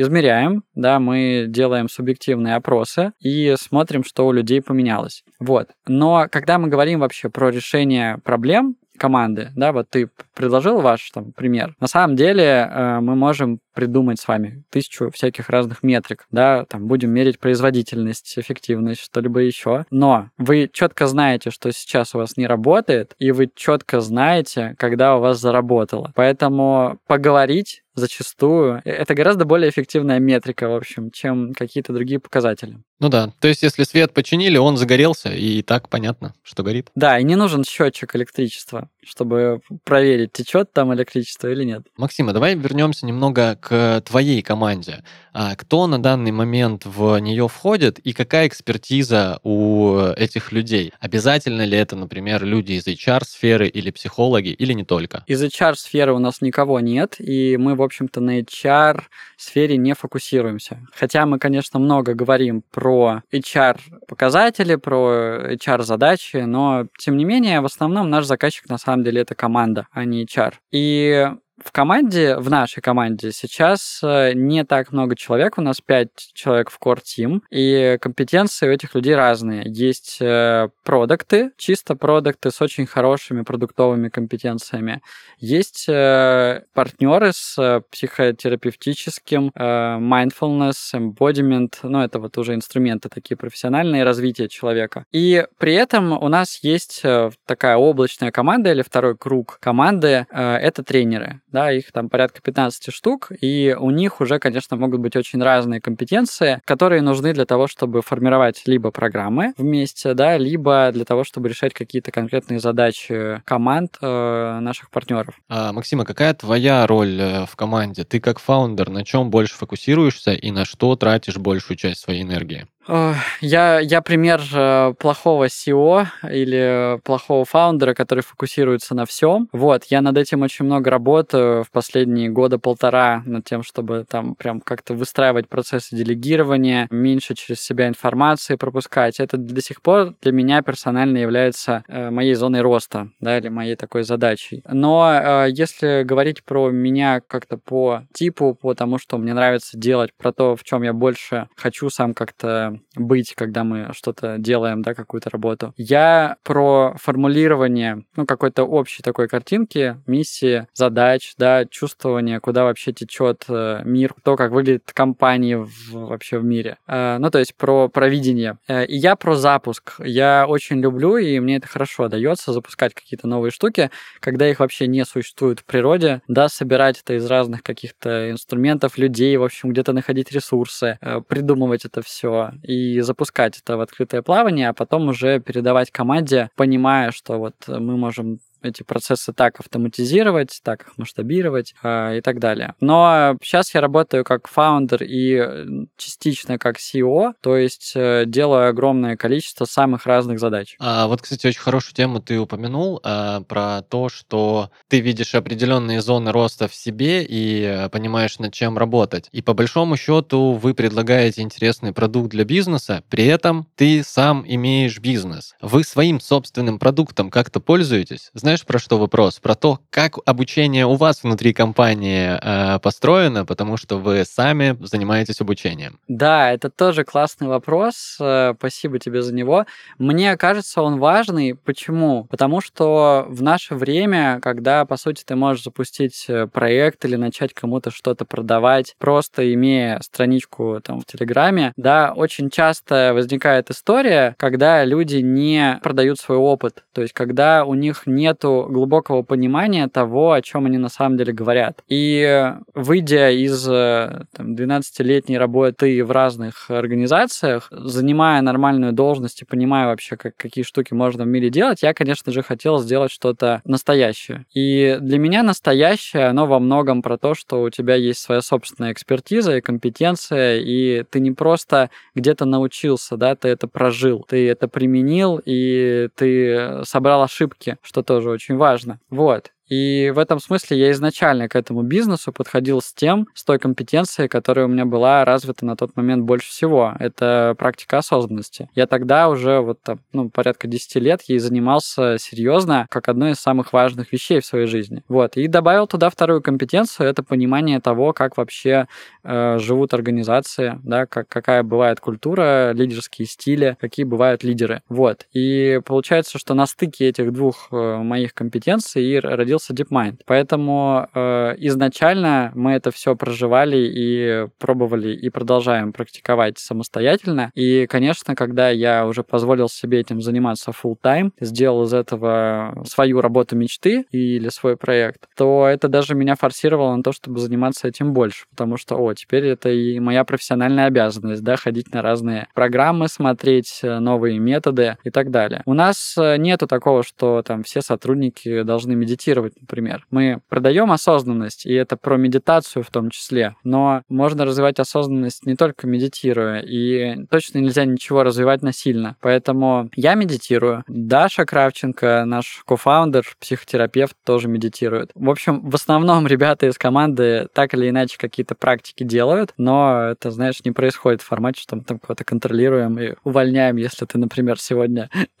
измеряем, да, мы делаем субъективные опросы и смотрим, что у людей поменялось. Вот. Но когда мы говорим вообще про решение проблем, команды, да, вот ты предложил ваш там пример. На самом деле э, мы можем придумать с вами тысячу всяких разных метрик, да, там будем мерить производительность, эффективность, что-либо еще. Но вы четко знаете, что сейчас у вас не работает, и вы четко знаете, когда у вас заработало. Поэтому поговорить зачастую э, это гораздо более эффективная метрика, в общем, чем какие-то другие показатели. Ну да, то есть если свет починили, он загорелся, и так понятно, что горит. Да, и не нужен счетчик электричества, чтобы проверить, течет там электричество или нет. Максима, давай вернемся немного к твоей команде. А кто на данный момент в нее входит и какая экспертиза у этих людей? Обязательно ли это, например, люди из HR-сферы или психологи, или не только? Из HR-сферы у нас никого нет, и мы, в общем-то, на HR-сфере не фокусируемся. Хотя мы, конечно, много говорим про HR-показатели, про HR-задачи, но, тем не менее, в основном наш заказчик на самом деле это команда, а не HR. И в команде, в нашей команде сейчас э, не так много человек, у нас 5 человек в core team, и компетенции у этих людей разные. Есть э, продукты, чисто продукты с очень хорошими продуктовыми компетенциями. Есть э, партнеры с психотерапевтическим mindfulness, embodiment, ну это вот уже инструменты такие профессиональные, развитие человека. И при этом у нас есть такая облачная команда или второй круг команды, это тренеры да, их там порядка 15 штук, и у них уже, конечно, могут быть очень разные компетенции, которые нужны для того, чтобы формировать либо программы вместе, да, либо для того, чтобы решать какие-то конкретные задачи команд э, наших партнеров. А, Максима, какая твоя роль э, в команде? Ты как фаундер на чем больше фокусируешься и на что тратишь большую часть своей энергии? Я, я пример э, плохого SEO или плохого фаундера, который фокусируется на всем. Вот, я над этим очень много работаю в последние года полтора над тем, чтобы там прям как-то выстраивать процессы делегирования, меньше через себя информации пропускать. Это до сих пор для меня персонально является э, моей зоной роста, да, или моей такой задачей. Но э, если говорить про меня как-то по типу, по тому, что мне нравится делать, про то, в чем я больше хочу сам как-то быть, когда мы что-то делаем, да, какую-то работу. Я про формулирование, ну, какой-то общей такой картинки, миссии, задач, да, чувствование, куда вообще течет э, мир, то, как выглядит компания в, вообще в мире. Э, ну, то есть про провидение. Э, и я про запуск. Я очень люблю, и мне это хорошо дается, запускать какие-то новые штуки, когда их вообще не существует в природе, да, собирать это из разных каких-то инструментов, людей, в общем, где-то находить ресурсы, придумывать это все и запускать это в открытое плавание, а потом уже передавать команде, понимая, что вот мы можем эти процессы так автоматизировать, так их масштабировать э, и так далее. Но сейчас я работаю как фаундер и э, частично как CEO, то есть э, делаю огромное количество самых разных задач. А вот, кстати, очень хорошую тему ты упомянул э, про то, что ты видишь определенные зоны роста в себе и э, понимаешь, над чем работать. И по большому счету вы предлагаете интересный продукт для бизнеса, при этом ты сам имеешь бизнес. Вы своим собственным продуктом как-то пользуетесь? знаешь, про что вопрос? Про то, как обучение у вас внутри компании э, построено, потому что вы сами занимаетесь обучением. Да, это тоже классный вопрос. Э, спасибо тебе за него. Мне кажется, он важный. Почему? Потому что в наше время, когда, по сути, ты можешь запустить э, проект или начать кому-то что-то продавать, просто имея страничку там в Телеграме, да, очень часто возникает история, когда люди не продают свой опыт. То есть, когда у них нет нету глубокого понимания того, о чем они на самом деле говорят. И выйдя из э, там, 12-летней работы в разных организациях, занимая нормальную должность и понимая вообще, как, какие штуки можно в мире делать, я, конечно же, хотел сделать что-то настоящее. И для меня настоящее, оно во многом про то, что у тебя есть своя собственная экспертиза и компетенция, и ты не просто где-то научился, да, ты это прожил, ты это применил, и ты собрал ошибки, что тоже очень важно. Вот. И в этом смысле я изначально к этому бизнесу подходил с тем, с той компетенцией, которая у меня была развита на тот момент больше всего. Это практика осознанности. Я тогда уже вот там, ну, порядка 10 лет ей занимался серьезно, как одной из самых важных вещей в своей жизни. Вот. И добавил туда вторую компетенцию, это понимание того, как вообще э, живут организации, да, как, какая бывает культура, лидерские стили, какие бывают лидеры. Вот. И получается, что на стыке этих двух э, моих компетенций родился появился DeepMind. Поэтому э, изначально мы это все проживали и пробовали и продолжаем практиковать самостоятельно. И, конечно, когда я уже позволил себе этим заниматься full time, сделал из этого свою работу мечты или свой проект, то это даже меня форсировало на то, чтобы заниматься этим больше, потому что, о, теперь это и моя профессиональная обязанность, да, ходить на разные программы, смотреть э, новые методы и так далее. У нас э, нету такого, что там все сотрудники должны медитировать делать, например. Мы продаем осознанность, и это про медитацию в том числе, но можно развивать осознанность не только медитируя, и точно нельзя ничего развивать насильно. Поэтому я медитирую. Даша Кравченко, наш кофаундер, психотерапевт, тоже медитирует. В общем, в основном ребята из команды так или иначе какие-то практики делают, но это, знаешь, не происходит в формате, что мы там кого-то контролируем и увольняем, если ты, например, сегодня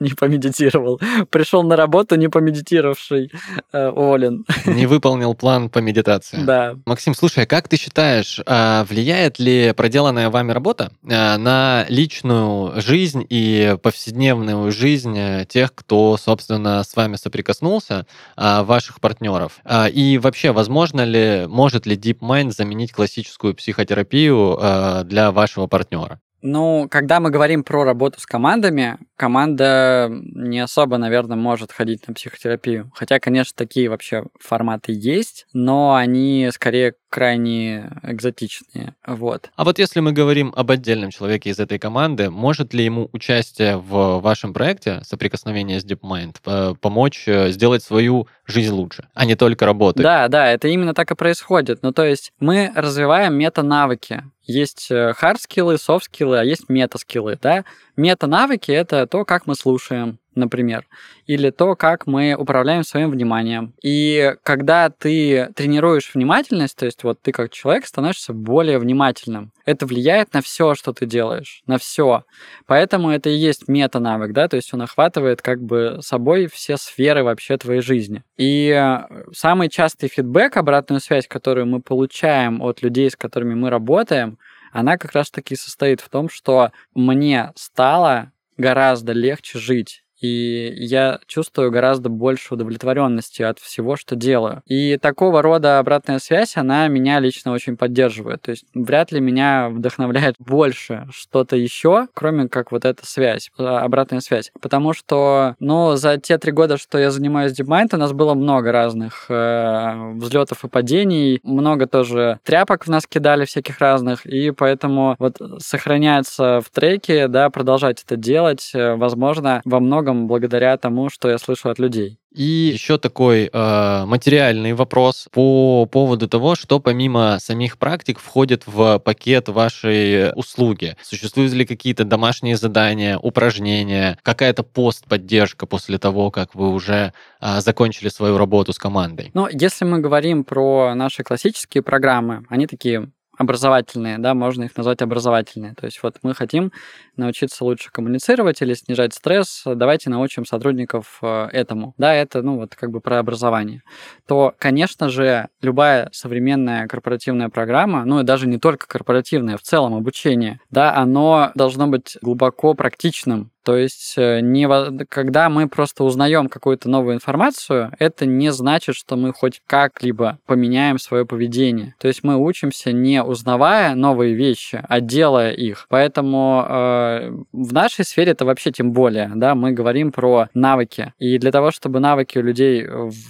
не помедитировал. Пришел на работу, не помедитировав, уставший, э, уволен. Не выполнил план по медитации. Да. Максим, слушай, а как ты считаешь, а, влияет ли проделанная вами работа а, на личную жизнь и повседневную жизнь э, тех, кто, собственно, с вами соприкоснулся, а, ваших партнеров? И вообще, возможно ли, может ли DeepMind заменить классическую психотерапию для вашего партнера? Ну, когда мы говорим про работу с командами, команда не особо, наверное, может ходить на психотерапию. Хотя, конечно, такие вообще форматы есть, но они скорее крайне экзотичные. Вот. А вот если мы говорим об отдельном человеке из этой команды, может ли ему участие в вашем проекте «Соприкосновение с DeepMind» помочь э, сделать свою жизнь лучше, а не только работать? Да, да, это именно так и происходит. Ну, то есть мы развиваем мета-навыки. Есть хард-скиллы, софт-скиллы, а есть мета-скиллы, да? Мета-навыки — это то, как мы слушаем, например, или то, как мы управляем своим вниманием. И когда ты тренируешь внимательность, то есть вот ты как человек становишься более внимательным, это влияет на все, что ты делаешь, на все. Поэтому это и есть мета-навык, да, то есть он охватывает как бы собой все сферы вообще твоей жизни. И э, самый частый фидбэк, обратную связь, которую мы получаем от людей, с которыми мы работаем, она как раз-таки состоит в том, что мне стало гораздо легче жить и я чувствую гораздо больше удовлетворенности от всего, что делаю. И такого рода обратная связь, она меня лично очень поддерживает. То есть вряд ли меня вдохновляет больше что-то еще, кроме как вот эта связь, а, обратная связь. Потому что, ну, за те три года, что я занимаюсь DeepMind, у нас было много разных э, взлетов и падений, много тоже тряпок в нас кидали всяких разных, и поэтому вот сохраняется в треке, да, продолжать это делать, э, возможно, во многом многом благодаря тому, что я слышу от людей. И еще такой э, материальный вопрос по поводу того, что помимо самих практик входит в пакет вашей услуги. Существуют ли какие-то домашние задания, упражнения, какая-то пост-поддержка после того, как вы уже э, закончили свою работу с командой? Ну, если мы говорим про наши классические программы, они такие образовательные, да, можно их назвать образовательные. То есть вот мы хотим научиться лучше коммуницировать или снижать стресс, давайте научим сотрудников э, этому. Да, это, ну, вот как бы про образование. То, конечно же, любая современная корпоративная программа, ну, и даже не только корпоративная, в целом обучение, да, оно должно быть глубоко практичным, то есть, э, не, когда мы просто узнаем какую-то новую информацию, это не значит, что мы хоть как-либо поменяем свое поведение. То есть мы учимся не узнавая новые вещи, а делая их. Поэтому э, в нашей сфере это вообще тем более, да, мы говорим про навыки. И для того, чтобы навыки у людей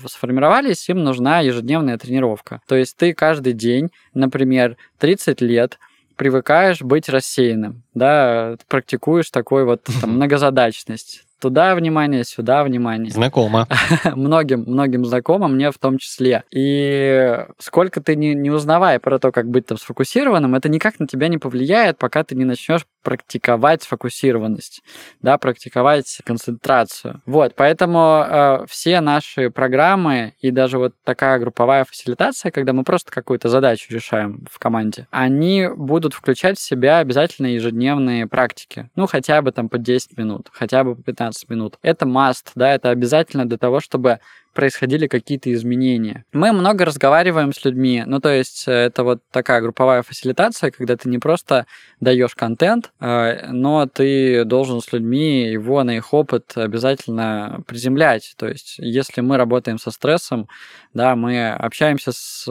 сформировались, им нужна ежедневная тренировка. То есть ты каждый день, например, 30 лет привыкаешь быть рассеянным, да, практикуешь такой вот там, многозадачность туда внимание, сюда внимание. Знакомо. многим, многим знакомо, мне в том числе. И сколько ты не, не узнавая про то, как быть там сфокусированным, это никак на тебя не повлияет, пока ты не начнешь практиковать сфокусированность, да, практиковать концентрацию. Вот, поэтому э, все наши программы и даже вот такая групповая фасилитация, когда мы просто какую-то задачу решаем в команде, они будут включать в себя обязательно ежедневные практики. Ну, хотя бы там по 10 минут, хотя бы по 15 15 минут. Это must, да, это обязательно для того, чтобы происходили какие-то изменения. Мы много разговариваем с людьми, ну то есть э, это вот такая групповая фасилитация, когда ты не просто даешь контент, э, но ты должен с людьми его на их опыт обязательно приземлять. То есть если мы работаем со стрессом, да, мы общаемся с,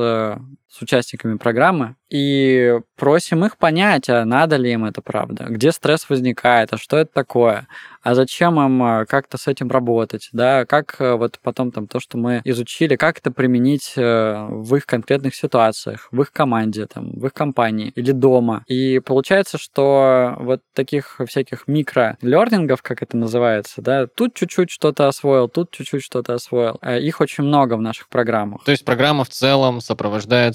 с участниками программы и просим их понять, а надо ли им это правда, где стресс возникает, а что это такое, а зачем им э, как-то с этим работать, да, как вот потом там то, что мы изучили, как это применить э, в их конкретных ситуациях, в их команде, там, в их компании или дома. И получается, что вот таких всяких микро-лернингов, как это называется, да, тут чуть-чуть что-то освоил, тут чуть-чуть что-то освоил. Э, их очень много в наших программах. То есть программа в целом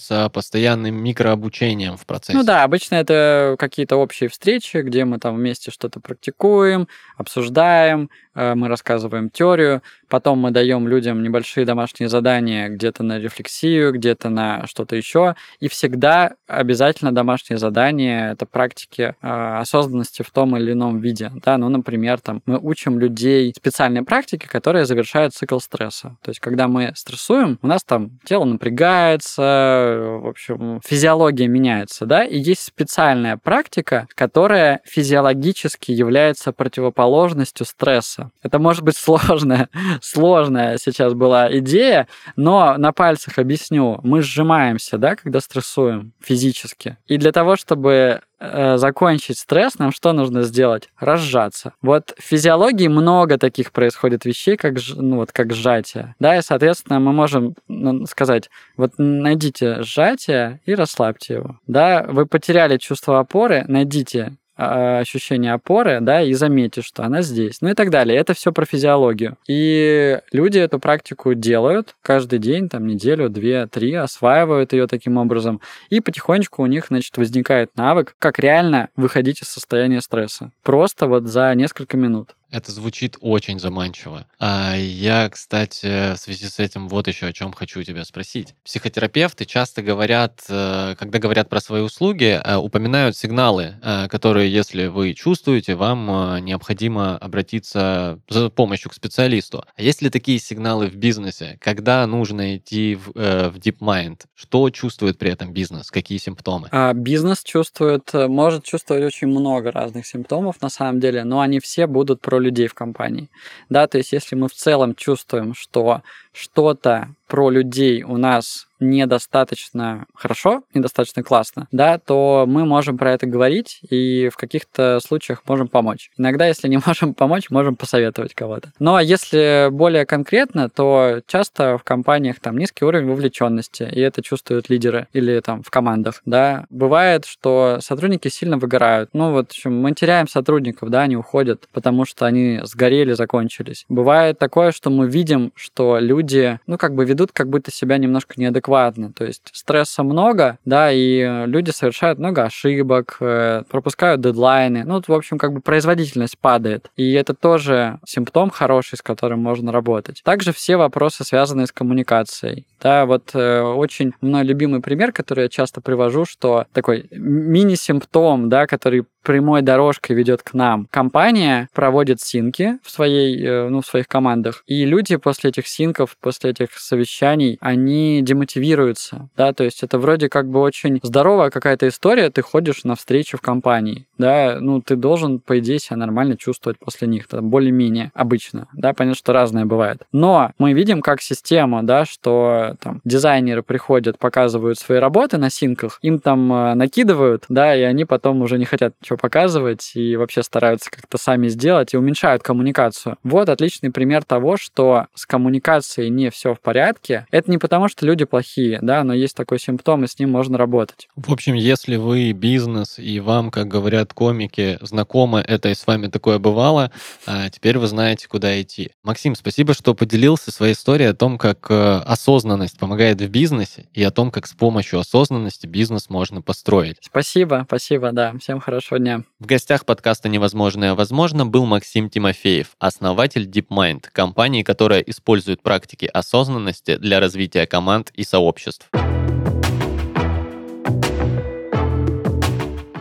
сопровождается постоянным микрообучением в процессе? Ну да, обычно это какие-то общие встречи, где мы там вместе что-то практикуем, обсуждаем, э, мы рассказываем теорию, потом мы даем людям небольшие домашние задания где-то на рефлексию, где-то на что-то еще. И всегда обязательно домашние задания — это практики э, осознанности в том или ином виде. Да? Ну, например, там, мы учим людей специальной практике, которая завершает цикл стресса. То есть, когда мы стрессуем, у нас там тело напрягается, в общем, физиология меняется, да, и есть специальная практика, которая физиологически является противоположностью стресса. Это может быть сложная, сложная сейчас была идея, но на пальцах объясню. Мы сжимаемся, да, когда стрессуем физически. И для того, чтобы э, закончить стресс, нам что нужно сделать? Разжаться. Вот в физиологии много таких происходит вещей, как, ну, вот, как сжатие. Да, и, соответственно, мы можем ну, сказать, вот найдите сжатие и расслабьте его. Да, вы потеряли чувство опоры, найдите ощущение опоры, да, и заметишь, что она здесь, ну и так далее. Это все про физиологию. И люди эту практику делают каждый день, там, неделю, две, три, осваивают ее таким образом, и потихонечку у них, значит, возникает навык, как реально выходить из состояния стресса. Просто вот за несколько минут. Это звучит очень заманчиво. А я, кстати, в связи с этим вот еще о чем хочу тебя спросить. Психотерапевты часто говорят, э, когда говорят про свои услуги, э, упоминают сигналы, э, которые, если вы чувствуете, вам необходимо обратиться за помощью к специалисту. А есть ли такие сигналы в бизнесе? Когда нужно идти в, в DeepMind? Что чувствует при этом бизнес? Какие симптомы? А, бизнес чувствует, может чувствовать очень много разных симптомов на самом деле, но они все будут про людей в компании. Да, то есть если мы в целом чувствуем, что что-то про людей у нас недостаточно хорошо, недостаточно классно, да, то мы можем про это говорить и в каких-то случаях можем помочь. Иногда, если не можем помочь, можем посоветовать кого-то. Но если более конкретно, то часто в компаниях там низкий уровень вовлеченности, и это чувствуют лидеры или там в командах, да. Бывает, что сотрудники сильно выгорают. Ну вот, в общем, мы теряем сотрудников, да, они уходят, потому что они сгорели, закончились. Бывает такое, что мы видим, что люди, ну, как бы ведут как будто себя немножко неадекватно. То есть стресса много, да, и люди совершают много ошибок, э, пропускают дедлайны. Ну, в общем, как бы производительность падает. И это тоже симптом хороший, с которым можно работать. Также все вопросы, связанные с коммуникацией. Да, вот э, очень мой любимый пример, который я часто привожу, что такой мини-симптом, да, который прямой дорожкой ведет к нам. Компания проводит синки в своей, э, ну, в своих командах, и люди после этих синков, после этих совещаний, они демотивируются, да, то есть это вроде как бы очень здоровая какая-то история, ты ходишь на встречу в компании, да, ну, ты должен, по идее, себя нормально чувствовать после них, там, более-менее обычно, да, понятно, что разное бывает. Но мы видим как система, да, что там дизайнеры приходят, показывают свои работы на синках, им там э, накидывают, да, и они потом уже не хотят ничего показывать и вообще стараются как-то сами сделать и уменьшают коммуникацию. Вот отличный пример того, что с коммуникацией не все в порядке. Это не потому, что люди плохие, да, но есть такой симптом, и с ним можно работать. В общем, если вы бизнес и вам, как говорят комики, знакомы это и с вами такое бывало, а теперь вы знаете, куда идти. Максим, спасибо, что поделился своей историей о том, как э, осознанность помогает в бизнесе и о том, как с помощью осознанности бизнес можно построить. Спасибо, спасибо, да. Всем хорошего дня. В гостях подкаста «Невозможное возможно» был Максим Тимофеев, основатель DeepMind, компании, которая использует практики осознанности для развития команд и сообществ.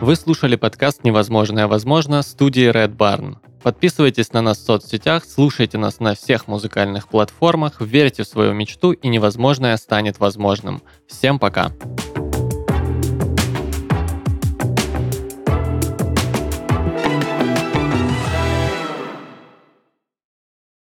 Вы слушали подкаст «Невозможное возможно» студии Red Barn. Подписывайтесь на нас в соцсетях, слушайте нас на всех музыкальных платформах, верьте в свою мечту и невозможное станет возможным. Всем пока!